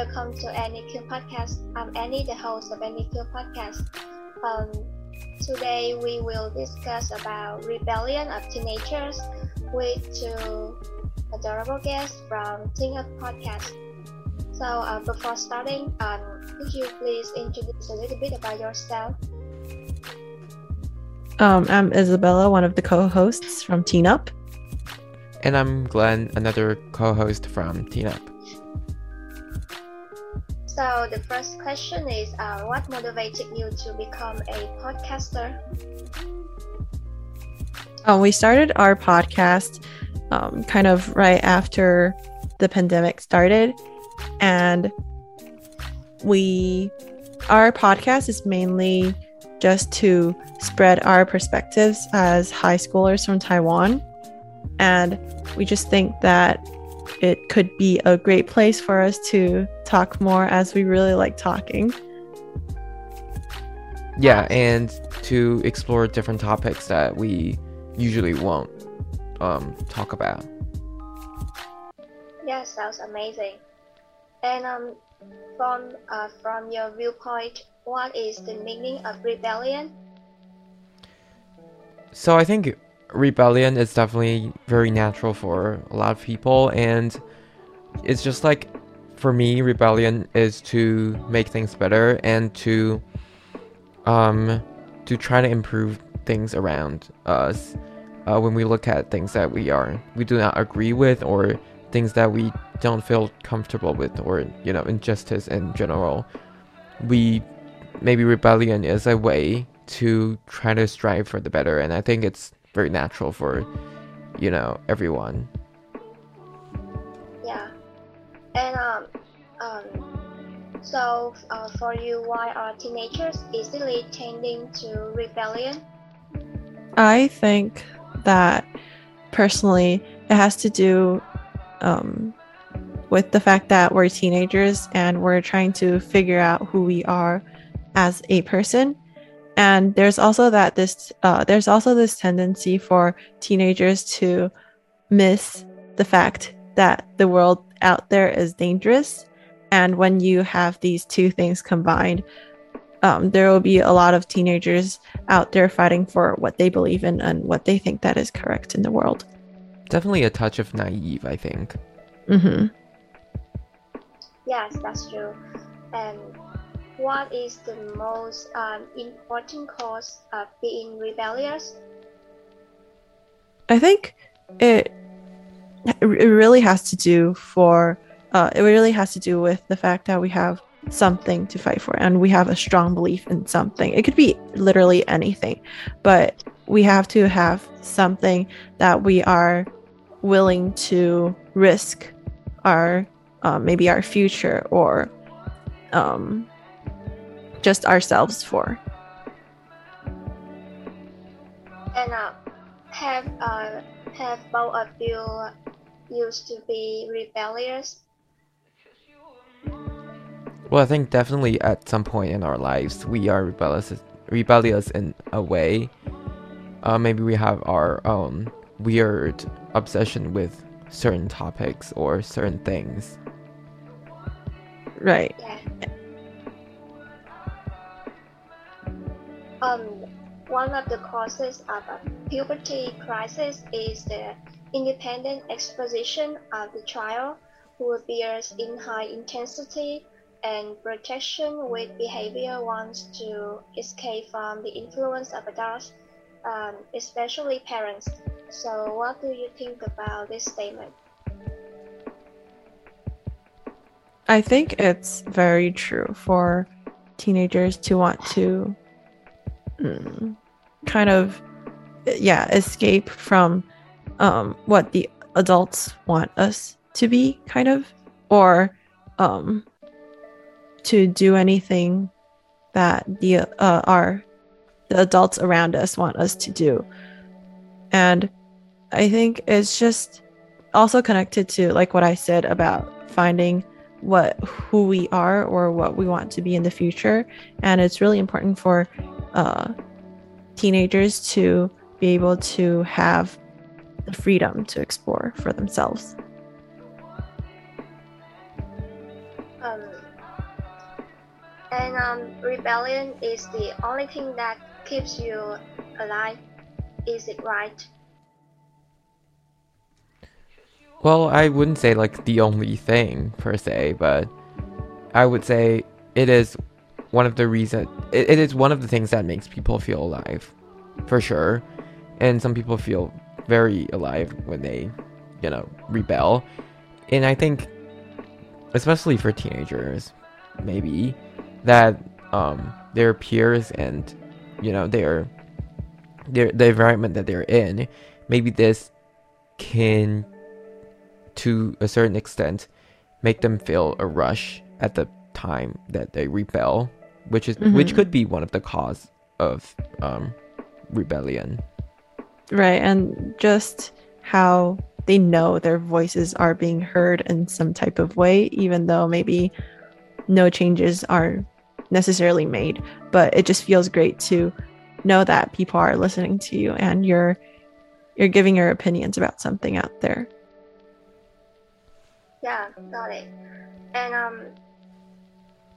welcome to Annie Q Podcast. I'm Annie, the host of Annie Q Podcast. Um, today we will discuss about rebellion of teenagers with two adorable guests from Teen Up Podcast. So uh, before starting, um, could you please introduce a little bit about yourself? Um, I'm Isabella, one of the co-hosts from Teen Up. And I'm Glenn, another co-host from Teen Up. So the first question is, uh, what motivated you to become a podcaster? Um, we started our podcast um, kind of right after the pandemic started, and we our podcast is mainly just to spread our perspectives as high schoolers from Taiwan. And we just think that it could be a great place for us to talk more as we really like talking. Yeah, and to explore different topics that we usually won't um, talk about. Yeah, sounds amazing. And um, from uh, from your viewpoint, what is the meaning of rebellion? So I think rebellion is definitely very natural for a lot of people and it's just like for me rebellion is to make things better and to um to try to improve things around us uh, when we look at things that we are we do not agree with or things that we don't feel comfortable with or you know injustice in general we maybe rebellion is a way to try to strive for the better and i think it's very natural for you know everyone. And um, um, so uh, for you, why are teenagers easily tending to rebellion? I think that personally, it has to do um, with the fact that we're teenagers and we're trying to figure out who we are as a person. And there's also that this uh, there's also this tendency for teenagers to miss the fact that the world out there is dangerous. And when you have these two things combined, um, there will be a lot of teenagers out there fighting for what they believe in and what they think that is correct in the world. definitely a touch of naive i think hmm Yes, that's true. And what is the most um, important cause of being rebellious? I think it it really has to do for uh, it really has to do with the fact that we have something to fight for and we have a strong belief in something. It could be literally anything, but we have to have something that we are willing to risk our uh, maybe our future or um, just ourselves for. And uh, have uh, have both of you used to be rebellious? well i think definitely at some point in our lives we are rebellious rebellious in a way uh, maybe we have our own weird obsession with certain topics or certain things Right. Yeah. Um, one of the causes of a puberty crisis is the independent exposition of the child who appears in high intensity and protection with behavior wants to escape from the influence of adults, um, especially parents. So, what do you think about this statement? I think it's very true for teenagers to want to mm, kind of yeah escape from um, what the adults want us to be kind of or um, to do anything that the uh, our the adults around us want us to do. And i think it's just also connected to like what i said about finding what who we are or what we want to be in the future. And it's really important for uh, teenagers to be able to have the freedom to explore for themselves Um, um, rebellion is the only thing that keeps you alive. Is it right? Well, I wouldn't say like the only thing per se, but I would say it is one of the reason it, it is one of the things that makes people feel alive, for sure. And some people feel very alive when they, you know, rebel. And I think, especially for teenagers, maybe that um, their peers and you know their their the environment that they're in, maybe this can to a certain extent make them feel a rush at the time that they rebel, which is mm-hmm. which could be one of the cause of um, rebellion. Right, and just how they know their voices are being heard in some type of way, even though maybe no changes are necessarily made. But it just feels great to know that people are listening to you and you're you're giving your opinions about something out there. Yeah, got it. And um,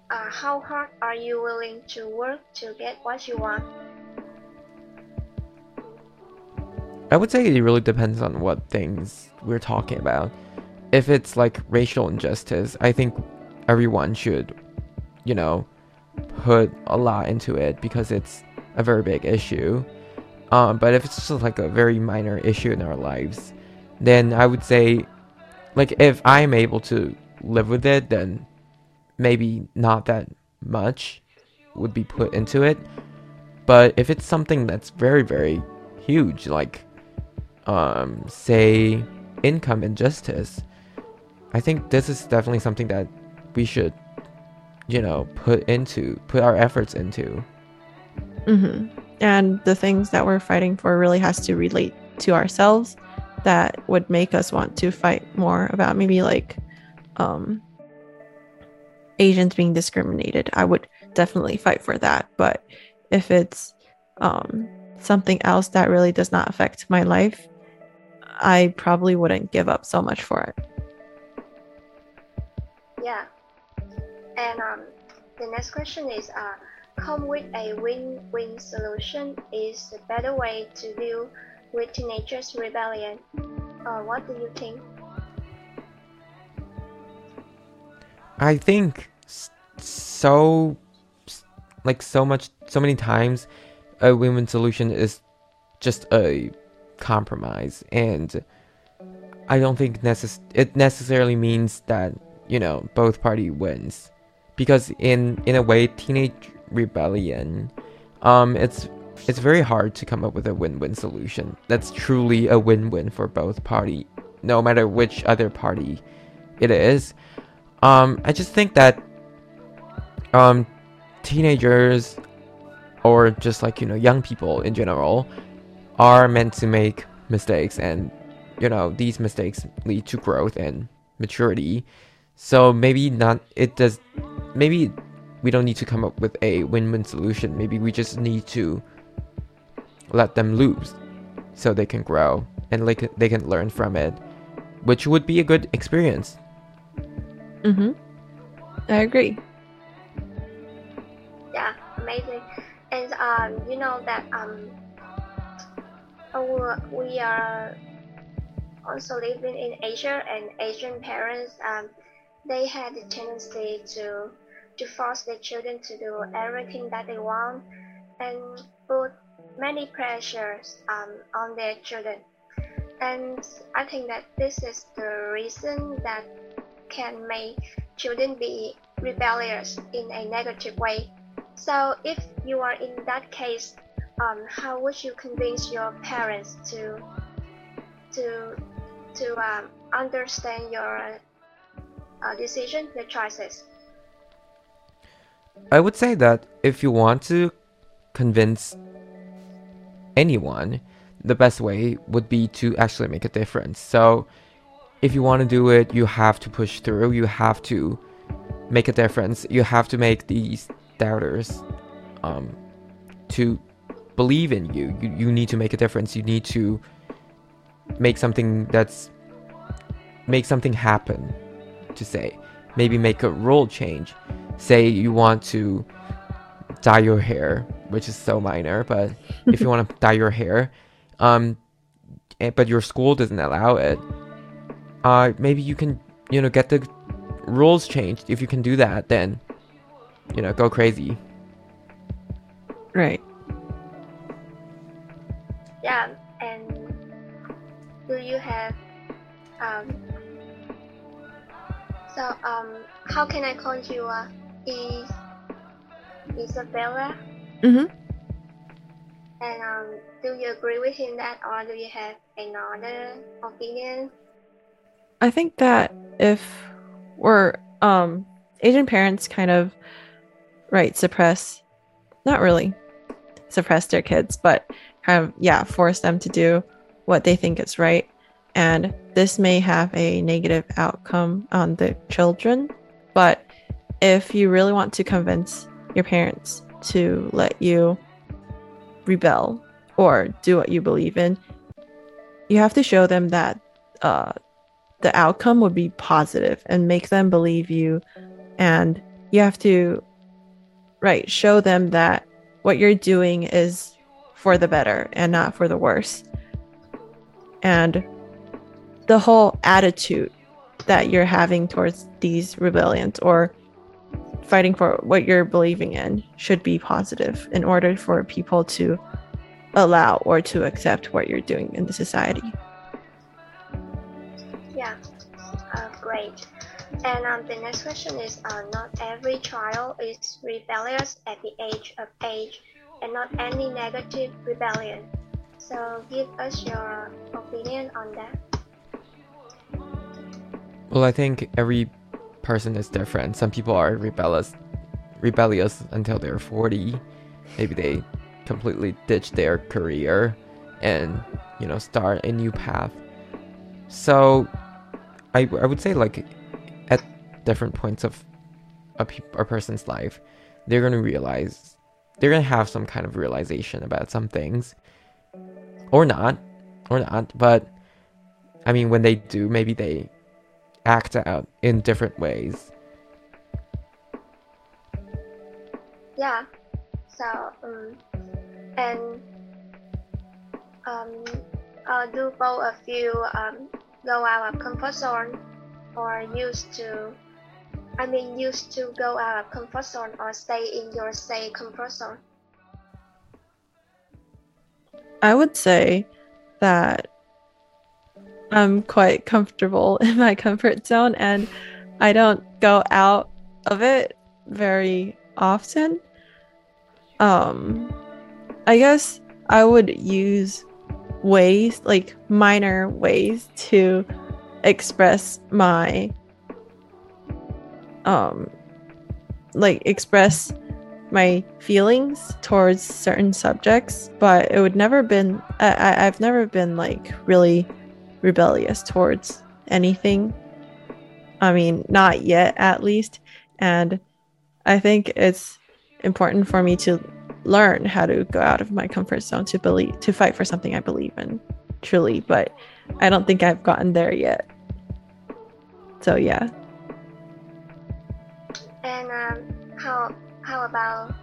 uh, how hard are you willing to work to get what you want? I would say it really depends on what things we're talking about. If it's like racial injustice, I think everyone should, you know, put a lot into it because it's a very big issue. Um, but if it's just like a very minor issue in our lives, then I would say, like, if I'm able to live with it, then maybe not that much would be put into it. But if it's something that's very, very huge, like, um, say, income injustice, I think this is definitely something that we should, you know, put into, put our efforts into. Mm-hmm. And the things that we're fighting for really has to relate to ourselves that would make us want to fight more about maybe like um, Asians being discriminated. I would definitely fight for that. But if it's um, something else that really does not affect my life, I probably wouldn't give up so much for it. Yeah. And um, the next question is uh, come with a win-win solution is the better way to deal with teenagers' rebellion. Uh, what do you think? I think so, like so much, so many times, a win-win solution is just a compromise, and I don't think necess- it necessarily means that you know both party wins, because in in a way, teenage rebellion, um, it's it's very hard to come up with a win-win solution. That's truly a win-win for both party, no matter which other party it is. Um, I just think that um, teenagers or just like you know young people in general are meant to make mistakes and you know these mistakes lead to growth and maturity so maybe not it does maybe we don't need to come up with a win-win solution. Maybe we just need to let them lose so they can grow and like they can learn from it, which would be a good experience. mm-hmm I agree. Yeah, amazing. And um, you know that um, our, we are also living in Asia, and Asian parents um, they had the tendency to to force their children to do everything that they want and put many pressures um, on their children. And I think that this is the reason that can make children be rebellious in a negative way. So if you are in that case, um, how would you convince your parents to to to um, understand your uh, decision, your choices? I would say that if you want to convince anyone, the best way would be to actually make a difference. So, if you want to do it, you have to push through, you have to make a difference, you have to make these doubters um, to believe in you. you. You need to make a difference, you need to make something that's make something happen to say maybe make a rule change say you want to dye your hair, which is so minor, but if you want to dye your hair, um, eh, but your school doesn't allow it, uh, maybe you can, you know, get the rules changed. If you can do that, then, you know, go crazy. Right. Yeah, and do you have um? So um, how can I call you? Uh, is Isabella? Mm-hmm. And um, do you agree with him that, or do you have another opinion? I think that if we're um Asian parents kind of right suppress not really suppress their kids, but kind of yeah, force them to do what they think is right. And this may have a negative outcome on the children. But if you really want to convince your parents to let you rebel or do what you believe in, you have to show them that uh, the outcome would be positive and make them believe you. And you have to, right, show them that what you're doing is for the better and not for the worse. And the whole attitude that you're having towards these rebellions or fighting for what you're believing in should be positive in order for people to allow or to accept what you're doing in the society. Yeah, uh, great. And um, the next question is uh, not every child is rebellious at the age of age, and not any negative rebellion. So give us your opinion on that. Well, I think every person is different. Some people are rebellious, rebellious until they're 40. Maybe they completely ditch their career and you know start a new path. So, I I would say like different points of a, pe- a person's life, they're gonna realize they're gonna have some kind of realization about some things, or not, or not. But I mean, when they do, maybe they act out in different ways. Yeah. So um, and um, uh, do both of you um, go out of comfort zone or used to I mean used to go out of comfort zone or stay in your say comfort zone? I would say that I'm quite comfortable in my comfort zone and I don't go out of it very often. Um I guess I would use ways like minor ways to express my um like express my feelings towards certain subjects but it would never been I, i've never been like really rebellious towards anything. I mean not yet at least. And i think it's important for me to learn how to go out of my comfort zone to believe to fight for something i believe in truly. But i don't think i've gotten there yet. So yeah And um, how how about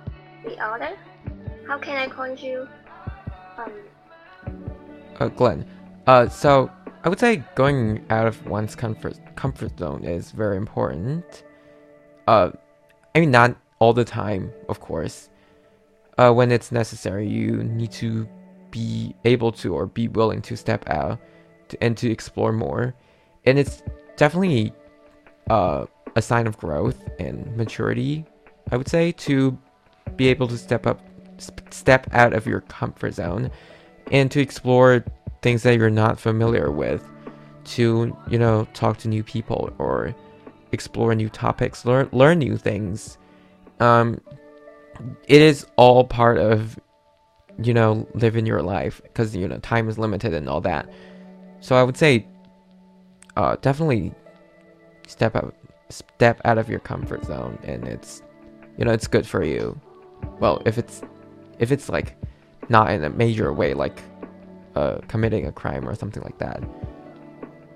the other? How can I call you? Um, Uh, Glenn. Uh, so I would say going out of one's comfort comfort zone is very important. Uh, I mean not all the time, of course. Uh, when it's necessary, you need to be able to or be willing to step out to, and to explore more. And it's definitely uh, a sign of growth and maturity, I would say, to be able to step up, step out of your comfort zone and to explore things that you're not familiar with, to, you know, talk to new people or explore new topics, learn learn new things. Um, it is all part of, you know, living your life because you know time is limited and all that. So I would say, uh, definitely step out, step out of your comfort zone, and it's, you know, it's good for you. Well, if it's, if it's like, not in a major way, like, uh, committing a crime or something like that,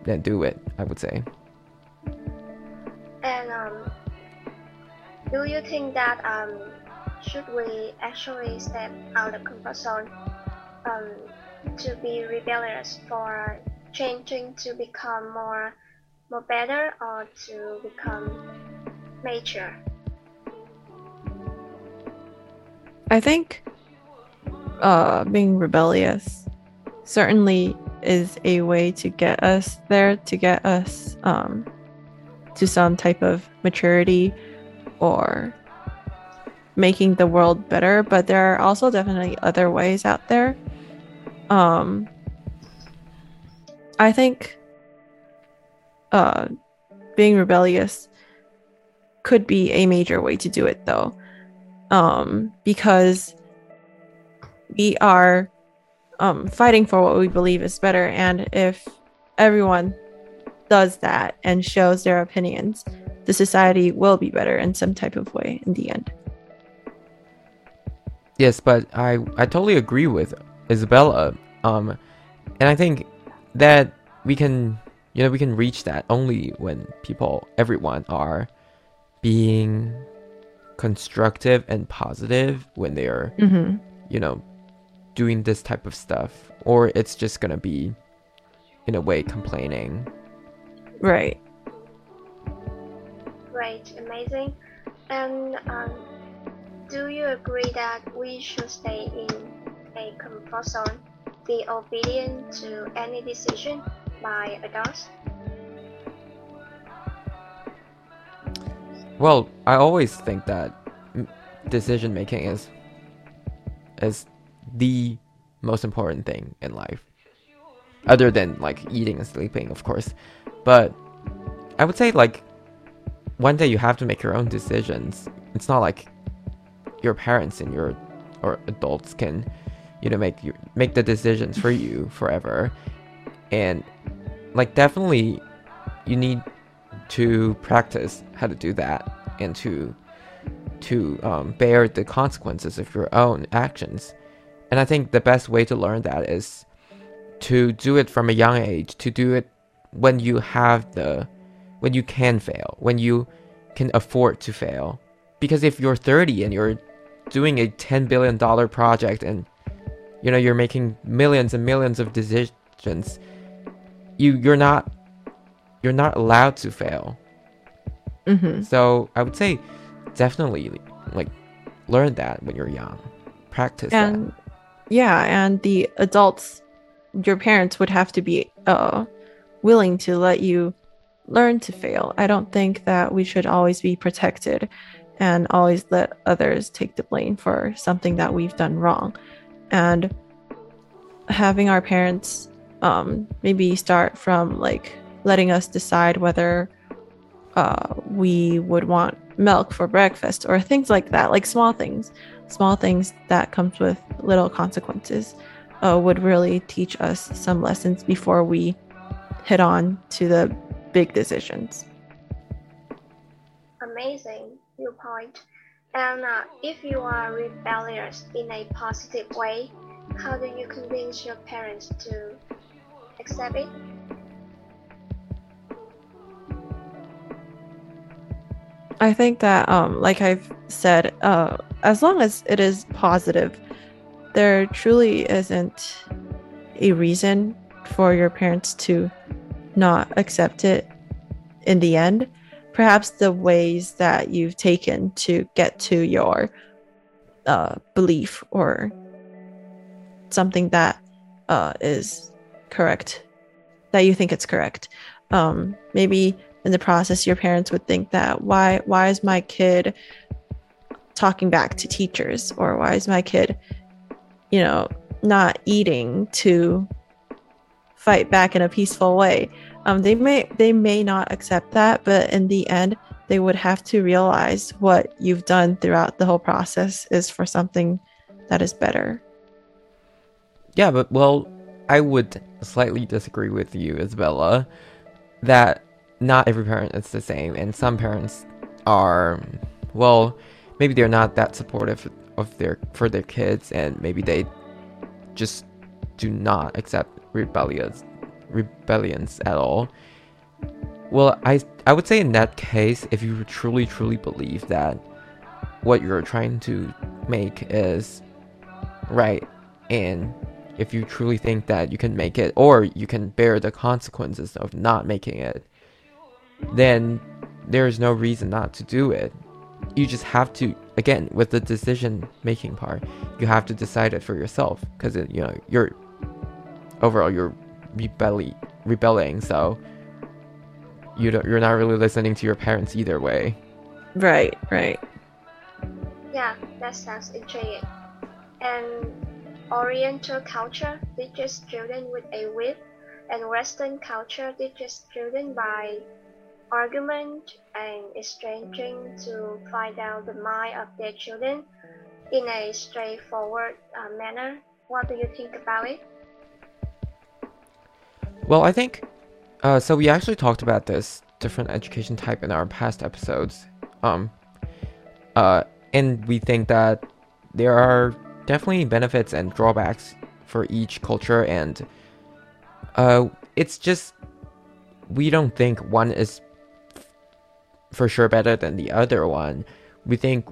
then do it. I would say. and um, do you think that um, should we actually step out of comfort zone um, to be rebellious for changing to become more more better or to become mature? I think uh, being rebellious certainly is a way to get us there, to get us um, to some type of maturity or making the world better. But there are also definitely other ways out there. Um, I think uh, being rebellious could be a major way to do it, though, um, because we are um, fighting for what we believe is better. And if everyone does that and shows their opinions, the society will be better in some type of way in the end. Yes, but I I totally agree with Isabella. Um, and I think that we can you know we can reach that only when people everyone are being constructive and positive when they're Mm-hmm. you know doing this type of stuff or it's just gonna be in a way complaining Right. right amazing. And um, do you agree that we should stay in a comfort zone, be obedient to any decision by adults? well i always think that decision making is is the most important thing in life. Other than like eating and sleeping of course. But i would say like one day you have to make your own decisions. It's not like your parents and your or adults can you know make you make the decisions for you forever. And like definitely you need to practice how to do that and to to um, bear the consequences of your own actions. And i think the best way to learn that is to do it from a young age to do it when you have the when you can fail when you can afford to fail. Because if you're 30 and you're doing a 10 billion dollar project and you know you're making millions and millions of decisions you you're not you're not allowed to fail Mm-hmm. so i would say definitely like learn that when you're young practice And yeah, and the adults, your parents would have to be uh, willing to let you learn to fail. I don't think that we should always be protected and always let others take the blame for something that we've done wrong. And having our parents um, maybe start from like letting us decide whether uh, we would want milk for breakfast or things like that, like small things, small things that comes with little consequences, uh, would really teach us some lessons before we hit on to the big decisions. Amazing viewpoint. And uh, if you are rebellious in a positive way, how do you convince your parents to I think that, um, like I've said, uh, as long as it is positive, there truly isn't a reason for your parents to not accept it in the end. Perhaps the ways that you've taken to get to your uh, belief or something that uh, is correct, that you think it's correct. Um, maybe in the process your parents would think that why why is my kid talking back to teachers? Or why is my kid you know not eating to fight back in a peaceful way? Um, they may they may not accept that but in the end they would have to realize what you've done throughout the whole process is for something that is better. Yeah, but well, I would slightly disagree with you, Isabella, that not every parent is the same, and some parents are, well, maybe they're not that supportive of their for their kids, and maybe they just do not accept rebellious rebellions at all. Well, I I would say in that case, if you truly truly believe that what you're trying to make is right and if you truly think that you can make it or you can bear the consequences of not making it then there's no reason not to do it you just have to again with the decision making part you have to decide it for yourself because you know you're overall you're rebelling rebelling so you don't you're not really listening to your parents either way Right, right. Yeah, that sounds intriguing. And Oriental culture teaches children with a whip, and Western culture teaches children by argument and exchanging to find out the mind of their children in a straightforward uh, manner. What do you think about it? Well, I think uh, so. We actually talked about this different education type in our past episodes. Um, uh, and we think that there are definitely benefits and drawbacks for each culture, and uh, it's just we don't think one is for sure better than the other one. We think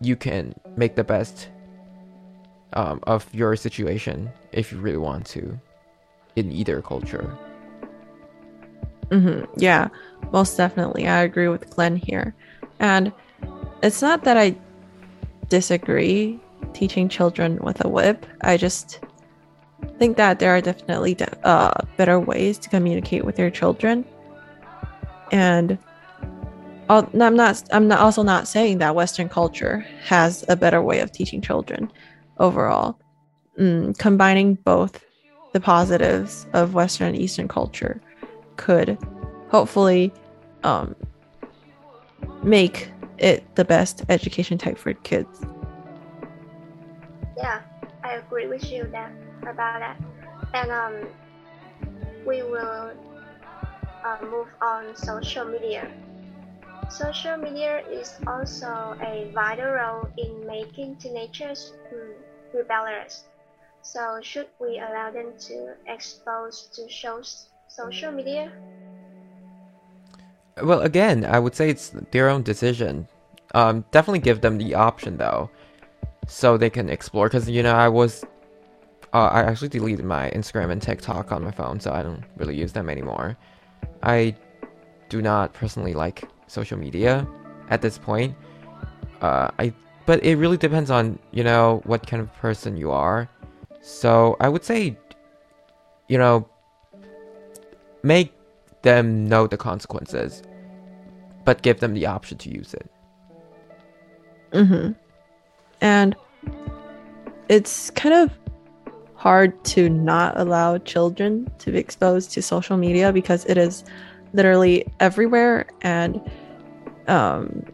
you can make the best um, of your situation if you really want to in either culture. hmm Yeah, most definitely. I agree with Glenn here. And it's not that I disagree teaching children with a whip. I just think that there are definitely de- uh, better ways to communicate with your children. And I'll, I'm not. I'm not also not saying that Western culture has a better way of teaching children overall. Mm, combining both the positives of Western and Eastern culture could hopefully um, make it the best education type for kids. Yeah, I agree with you that about that. And um, we will uh, move on social media. Social media is also a vital role in making teenagers mm, rebellious. So should we allow them to expose to shows social media? Well, again, I would say it's their own decision. Um, definitely give them the option though, so they can explore. Because you know, I was, uh, I actually deleted my Instagram and TikTok on my phone, so I don't really use them anymore. I do not personally like social media at this point. Uh, I, but it really depends on you know what kind of person you are. So I would say, you know, make them know the consequences, but give them the option to use it. Mm-hmm. And it's kind of hard to not allow children to be exposed to social media because it is literally everywhere and um,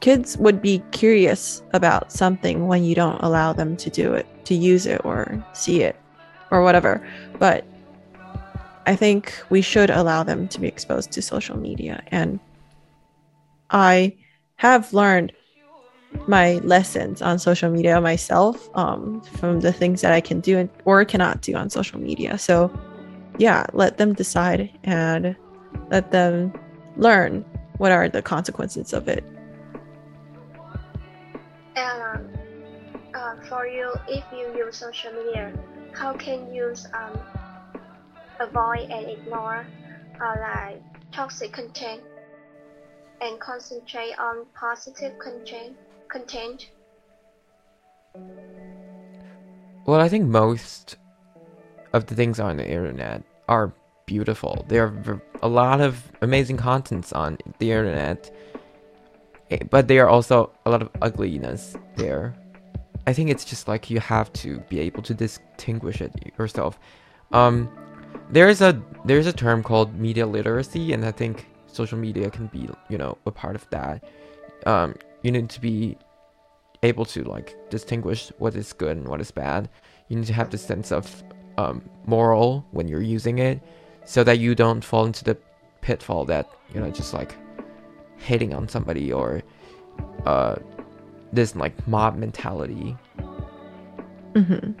kids would be curious about something when you don't allow them to do it to use it or see it or whatever. But i think we should allow them to be exposed to social media. And i have learned my lessons on social media myself um, from the things that I can do and, or cannot do on social media. So, yeah, let them decide and let them learn what are the consequences of it. And um, uh, for you, if you use social media, how can you um, avoid and ignore uh, like toxic content and concentrate on positive content? Well, I think most of the things on the internet are beautiful. There are a lot of amazing contents on the internet, eh, but there are also a lot of ugliness there. I think it's just like you have to be able to distinguish it yourself. Um, there's a there's a term called media literacy, and I think social media can be you know a part of that. Um, you need to be able to like distinguish what is good and what is bad. You need to have the sense of um, moral when you're using it, so that you don't fall into the pitfall that you know just like hating on somebody or uh, this like mob mentality. Mm-hmm.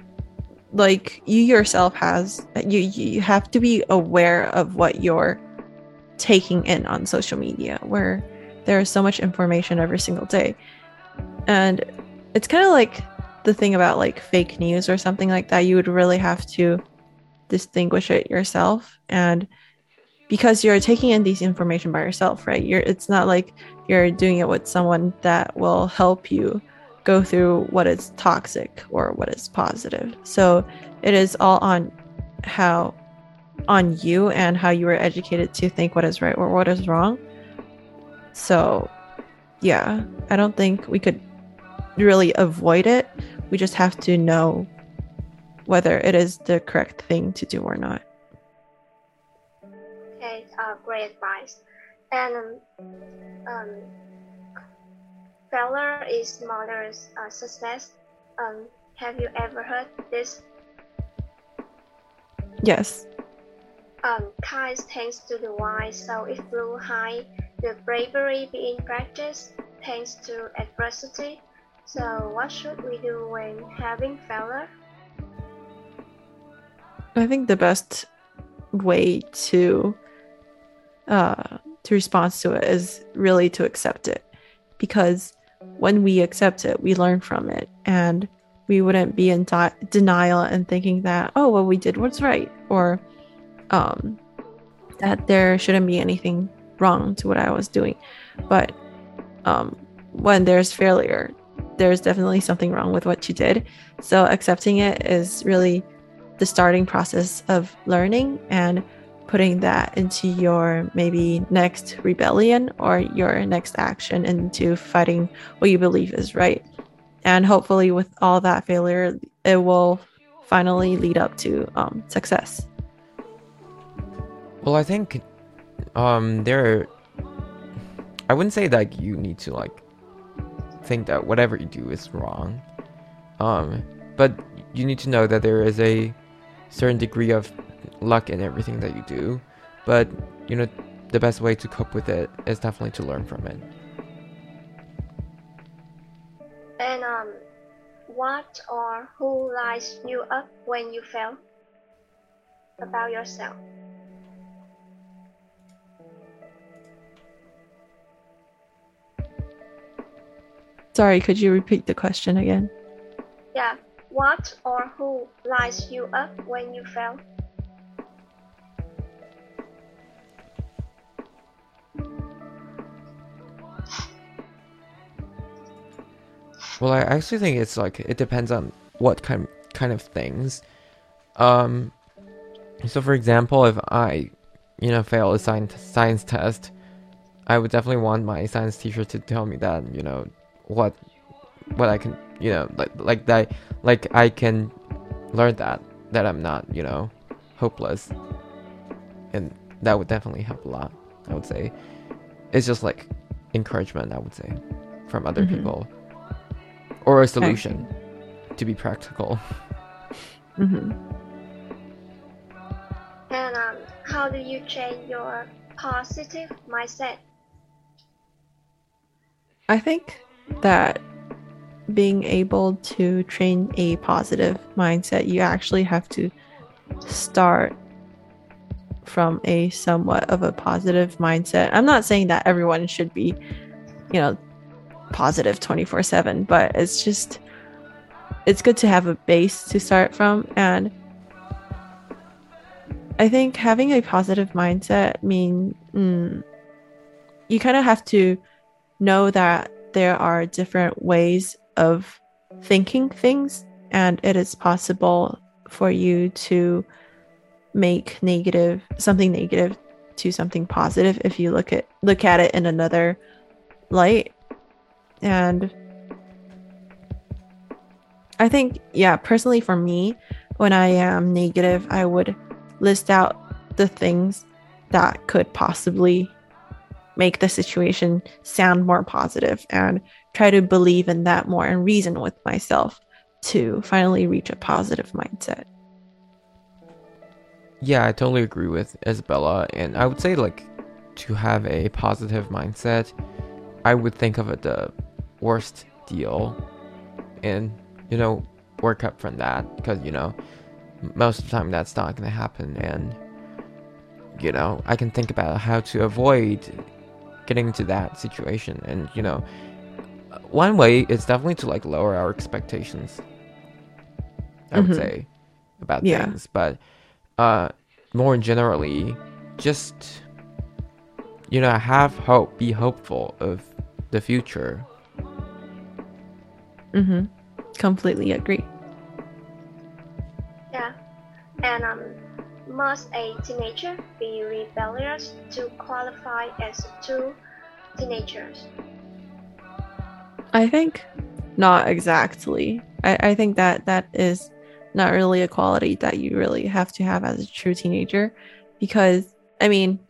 Like you yourself has you you have to be aware of what you're taking in on social media, where there is so much information every single day, and it's kind of like the thing about like fake news or something like that. You would really have to distinguish it yourself and because you're taking in these information by yourself, right? You're it's not like you're doing it with someone that will help you go through what is toxic or what is positive. So it is all on how on you and how you were educated to think what is right or what is wrong. So yeah, I don't think we could really avoid it. We just have to know whether it is the correct thing to do or not. Okay, uh, great advice. And um, failure is mother's uh, success. Um, have you ever heard this? Yes. Um, kites tends to the wise, so it flew high, the bravery being practiced tends to adversity. So what should we do when having failure? I think the best way to uh, to respond to it is really to accept it, because when we accept it, we learn from it, and we wouldn't be in di- denial and thinking that oh well we did what's right or um, that there shouldn't be anything wrong to what I was doing, but um, when there's failure, there's definitely something wrong with what you did. So accepting it is really the starting process of learning and putting that into your maybe next rebellion or your next action into fighting what you believe is right. And hopefully, with all that failure, it will finally lead up to um, success. Well, I think um, there. I wouldn't say that you need to like think that whatever you do is wrong. Um, but you need to know that there is a certain degree of luck in everything that you do. But you know, the best way to cope with it is definitely to learn from it. And um, what or who lies you up when you fail? About yourself. Sorry, could you repeat the question again? Yeah. What or who lies you up when you fail? Well, I actually think it's like it depends on what kind kind of things. Um, so for example, if I, you know, fail a science science test, I would definitely want my science teacher to tell me that you know what what I can you know like like that like I can learn that that I'm not you know hopeless, and that would definitely help a lot. I would say it's just like encouragement. I would say from other Mhm. people or a solution to be practical. hmm And um, how do you change your positive mindset? I think that being able to train a positive mindset, you actually have to start from a somewhat of a positive mindset. I'm not saying that everyone should be, you know, positive 24 7, but it's just, it's good to have a base to start from. And I think having a positive mindset mean mm, you kind of have to know that there are different ways of thinking things and it is possible for you to make negative something negative to something positive if you look at look at it in another light. And i think yeah personally for me when i am negative i would list out the things that could possibly make the situation sound more positive and try to believe in that more and reason with myself to finally reach a positive mindset. Yeah, I totally agree with Isabella, and I would say like to have a positive mindset, I would think of it the worst deal, and you know work up from that because you know most of the time that's not gonna happen, and you know I can think about how to avoid getting into that situation, and you know one way is definitely to like lower our expectations. I would Mhm. say about Yeah. things, but uh, more generally, just you know, have hope, be hopeful of the future. Mm-hmm. Completely agree. Yeah. And um, must a teenager be rebellious to qualify as two teenagers? I think not exactly. I, I think that that is not really a quality that you really have to have as a true teenager because I mean,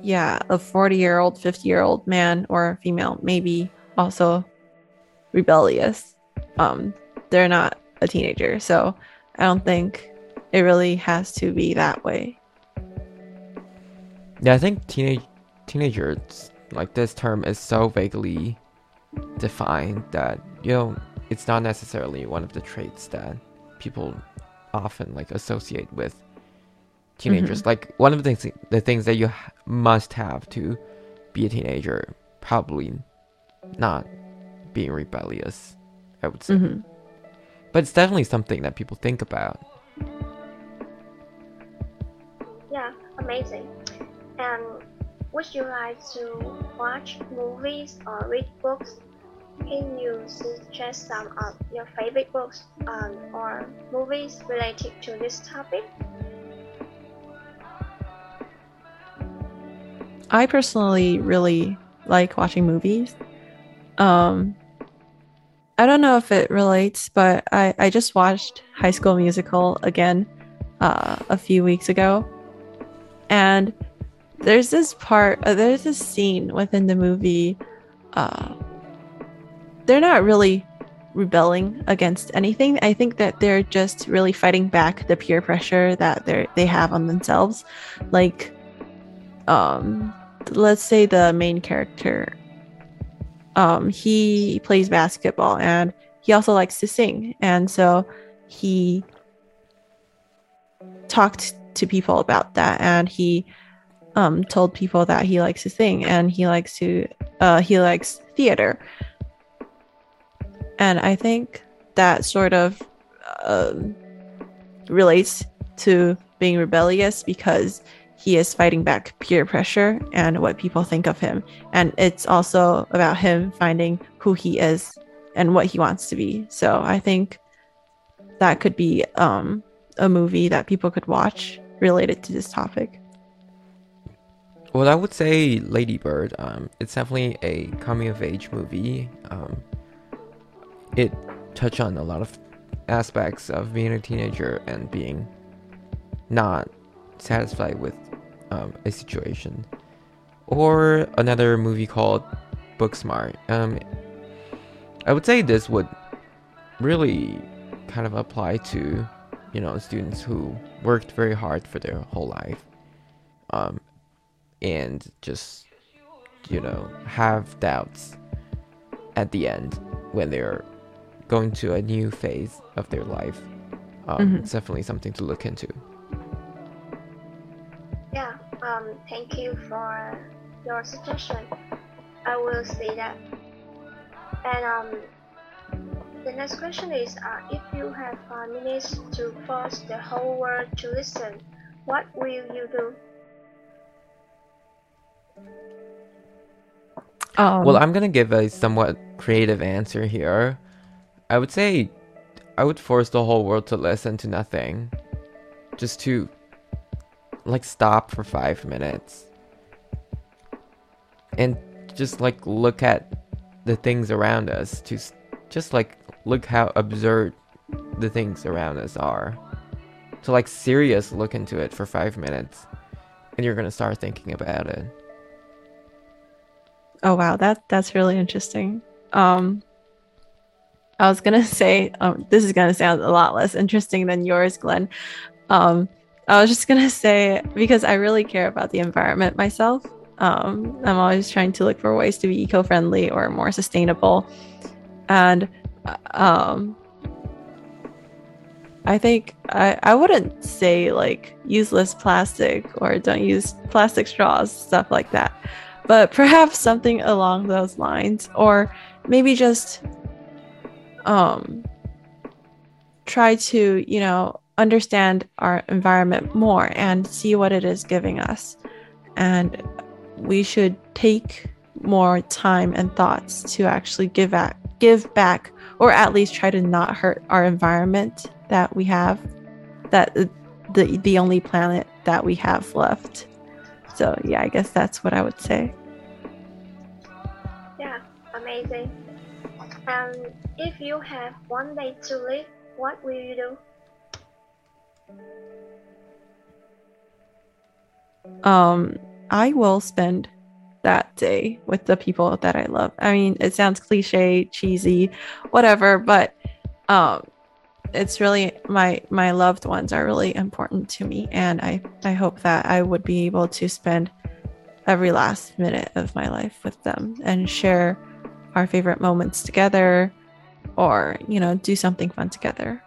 yeah, a 40 year old, 50 year old man or female may be also rebellious. Um, they're not a teenager. So I don't think it really has to be that way. Yeah, I think teenage teenagers like this term is so vaguely defined that you know it's not necessarily one of the traits that people often like associate with teenagers. Like one of the things the things that you ha- must have to be a teenager, probably not being rebellious. I would say, hmm but it's definitely something that people think about. Amazing. And would you like to watch movies or read books? Can you suggest some of your favorite books um, or movies related to this topic? I personally really like watching movies. Um, I don't know if it relates, but I, I just watched High School Musical again uh, a few weeks ago. And there's this part, uh, there's this scene within the movie. Uh, they're not really rebelling against anything. I think that they're just really fighting back the peer pressure that they they have on themselves. Like, um, let's say the main character um he plays basketball and he also likes to sing and so he talked to people about that and he um told people that he likes to sing and he likes to uh he likes theater and i think that sort of um, relates to being rebellious because he is fighting back peer pressure and what people think of him. And it's also about him finding who he is and what he wants to be. So I think that could be um, a movie that people could watch related to this topic. Well, I would say Lady Bird. Um, it's definitely a coming of age movie. Um, it touched on a lot of aspects of being a teenager and being not satisfied with um, a situation. Or another movie called Booksmart. Um, I would say this would really kind of apply to, you know, students who worked very hard for their whole life. Um, and just you know have doubts at the end when they're going to a new phase of their life um, Mhm. it's definitely something to look into Yeah, um, thank you for your suggestion. I will see that. And um, the next question is, uh, if you have five minutes to force the whole world to listen, what will you do? Um, well i'm gonna give a somewhat creative answer here. I would say i would force the whole world to listen to nothing. Just to like stop for five minutes. And just like look at the things around us to s- just like look how absurd the things around us are to like serious look into it for five minutes and you're gonna start thinking about it Oh wow, that that's really interesting. Um I was gonna say um, this is gonna sound a lot less interesting than yours, Glenn. Um, I was just gonna say because I really care about the environment myself. Um, I'm always trying to look for ways to be eco-friendly or more sustainable, and uh, um, I think I, I wouldn't say like use less plastic or don't use plastic straws, stuff like that but perhaps something along those lines or maybe just um try to, you know, understand our environment more and see what it is giving us. And we should take more time and thoughts to actually give back give back or at least try to not hurt our environment that we have that the the only planet that we have left so yeah i guess that's what i would say Yeah, amazing. Um, if you have one day to live, what will you do? um i will spend that day with the people that i love i mean it sounds cliche cheesy whatever but um it's really my my loved ones are really important to me and i i hope that i would be able to spend every last minute of my life with them and share our favorite moments together or you know do something fun together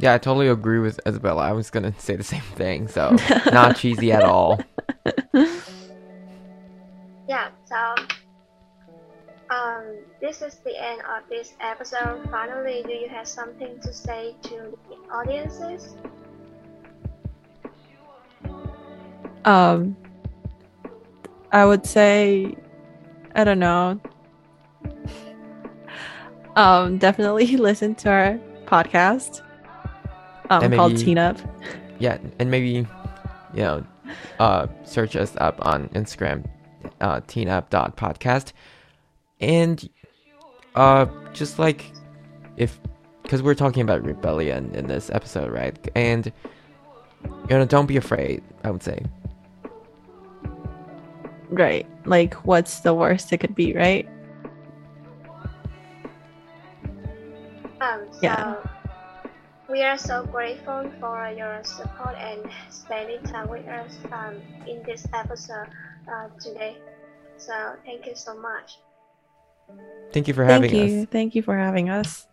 Yeah, I totally agree with Isabella. I was gonna say the same thing, so not cheesy at all. Yeah, so um, this is the end of this episode. Finally, do you have something to say to the audiences? um i would say i don't know um definitely listen to our podcast um And called maybe- teen up Yeah, and maybe you know, uh, search us up on Instagram, uh, teenup.podcast, and uh, just like if because we're talking about rebellion in this episode, right? And you know, don't be afraid. I would say. right like what's the worst it could be right Um, so Yeah. we are so grateful for your support and spending time with us um, in this episode uh, today. So thank you so much. Thank you for having thank having you us. thank you for having us